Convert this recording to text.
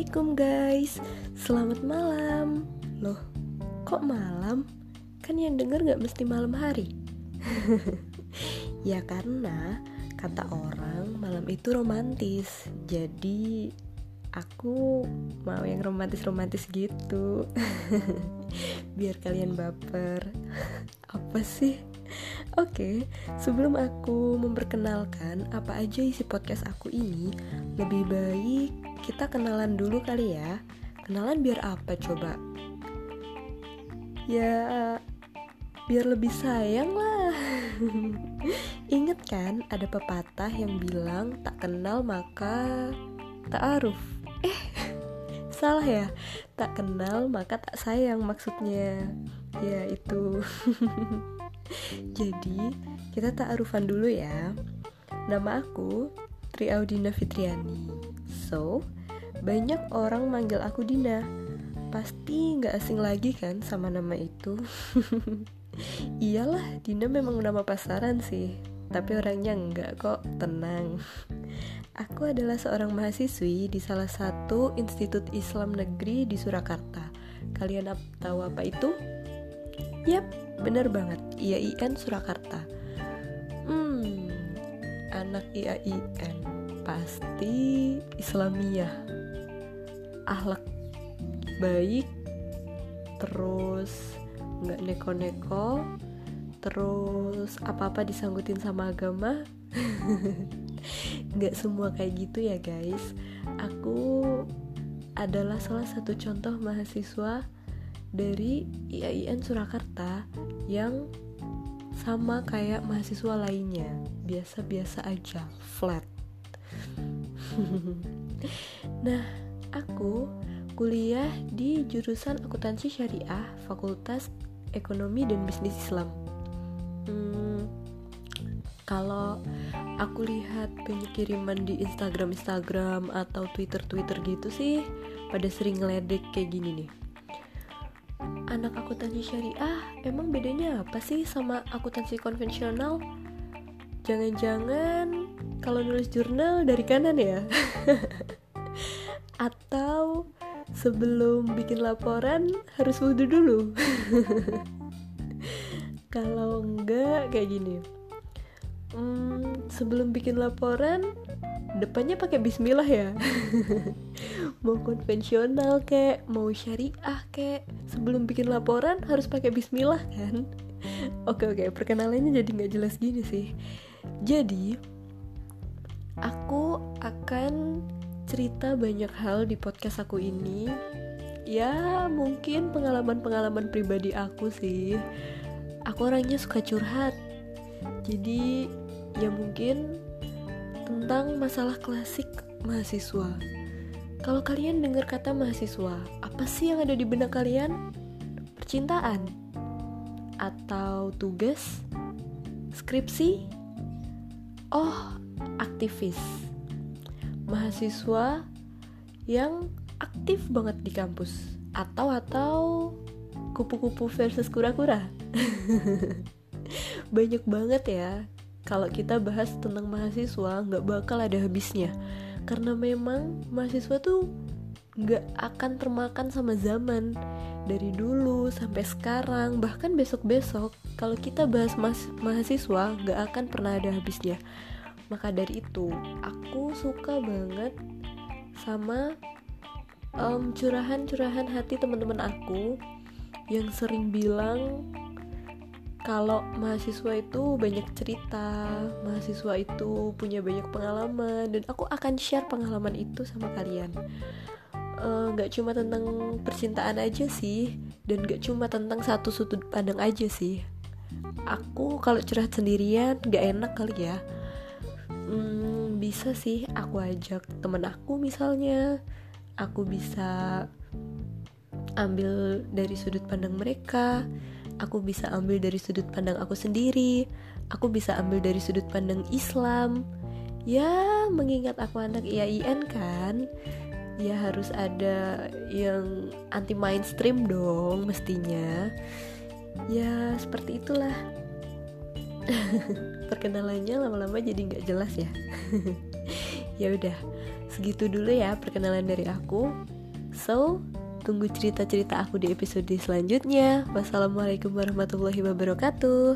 Assalamualaikum guys. Selamat malam. Loh, kok malam? Kan yang denger gak mesti malam hari. Ya karena kata orang malam itu romantis. Jadi aku mau yang romantis-romantis gitu. Biar kalian baper. Apa sih? Oke, sebelum aku memperkenalkan apa aja isi podcast aku ini, lebih baik kita kenalan dulu kali ya. Kenalan biar apa coba? Ya, biar lebih sayang lah. Ingat kan ada pepatah yang bilang tak kenal maka tak aruf. Eh, salah ya. Tak kenal maka tak sayang maksudnya. Ya itu. Jadi, kita tak arufan dulu ya. Nama aku Tri Audina Fitriani. So, banyak orang manggil aku Dina. Pasti nggak asing lagi kan sama nama itu. Iyalah, Dina memang nama pasaran sih. Tapi orangnya enggak kok, tenang. Aku adalah seorang mahasiswi di salah satu institut Islam negeri di Surakarta. Kalian tahu apa itu? Yap, bener banget. IAIN Surakarta. Hmm, anak IAIN pasti Islamiyah. Ahlak baik, terus nggak neko-neko, terus apa-apa disanggutin sama agama. nggak semua kayak gitu ya guys. Aku adalah salah satu contoh mahasiswa dari IAIN Surakarta yang sama kayak mahasiswa lainnya. Biasa-biasa aja flat. Nah aku kuliah di jurusan akuntansi syariah fakultas ekonomi dan bisnis Islam. Hmm, kalau aku lihat banyak kiriman di Instagram Instagram atau Twitter Twitter gitu sih pada sering ngeledek kayak gini nih anak akuntansi syariah emang bedanya apa sih sama akuntansi konvensional? Jangan-jangan kalau nulis jurnal dari kanan ya? Atau sebelum bikin laporan harus wudhu dulu? kalau enggak kayak gini. Hmm, sebelum bikin laporan depannya pakai bismillah ya. Mau konvensional kek mau syariah kek. Sebelum bikin laporan harus pakai bismillah kan? Oke oke perkenalannya jadi nggak jelas gini sih. Jadi aku akan cerita banyak hal di podcast aku ini. Ya mungkin pengalaman-pengalaman pribadi aku sih. Aku orangnya suka curhat. Jadi ya mungkin tentang masalah klasik mahasiswa. Kalau kalian dengar kata mahasiswa, apa sih yang ada di benak kalian? Percintaan? Atau tugas? Skripsi? Oh, aktivis. Mahasiswa yang aktif banget di kampus. Atau atau kupu-kupu versus kura-kura. Banyak banget ya kalau kita bahas tentang mahasiswa nggak bakal ada habisnya. Karena memang mahasiswa tuh nggak akan termakan sama zaman. Dari dulu sampai sekarang bahkan besok-besok kalau kita bahas mahasiswa nggak akan pernah ada habisnya. Maka dari itu aku suka banget sama um, curahan-curahan hati teman-teman aku yang sering bilang kalau mahasiswa itu banyak cerita, mahasiswa itu punya banyak pengalaman, dan aku akan share pengalaman itu sama kalian. Eh, Gak uh, cuma tentang percintaan aja sih, dan gak cuma tentang satu sudut pandang aja sih. Aku kalau curhat sendirian gak enak kali ya. Hmm, bisa sih aku ajak temen aku misalnya, aku bisa ambil dari sudut pandang mereka aku bisa ambil dari sudut pandang aku sendiri. Aku bisa ambil dari sudut pandang Islam. Ya mengingat aku anak IAIN kan ya harus ada yang anti mainstream dong mestinya. Ya seperti itulah. Perkenalannya lama-lama jadi nggak jelas ya. Ya udah segitu dulu ya perkenalan dari aku. So, tunggu cerita-cerita aku di episode selanjutnya. Wassalamualaikum warahmatullahi wabarakatuh.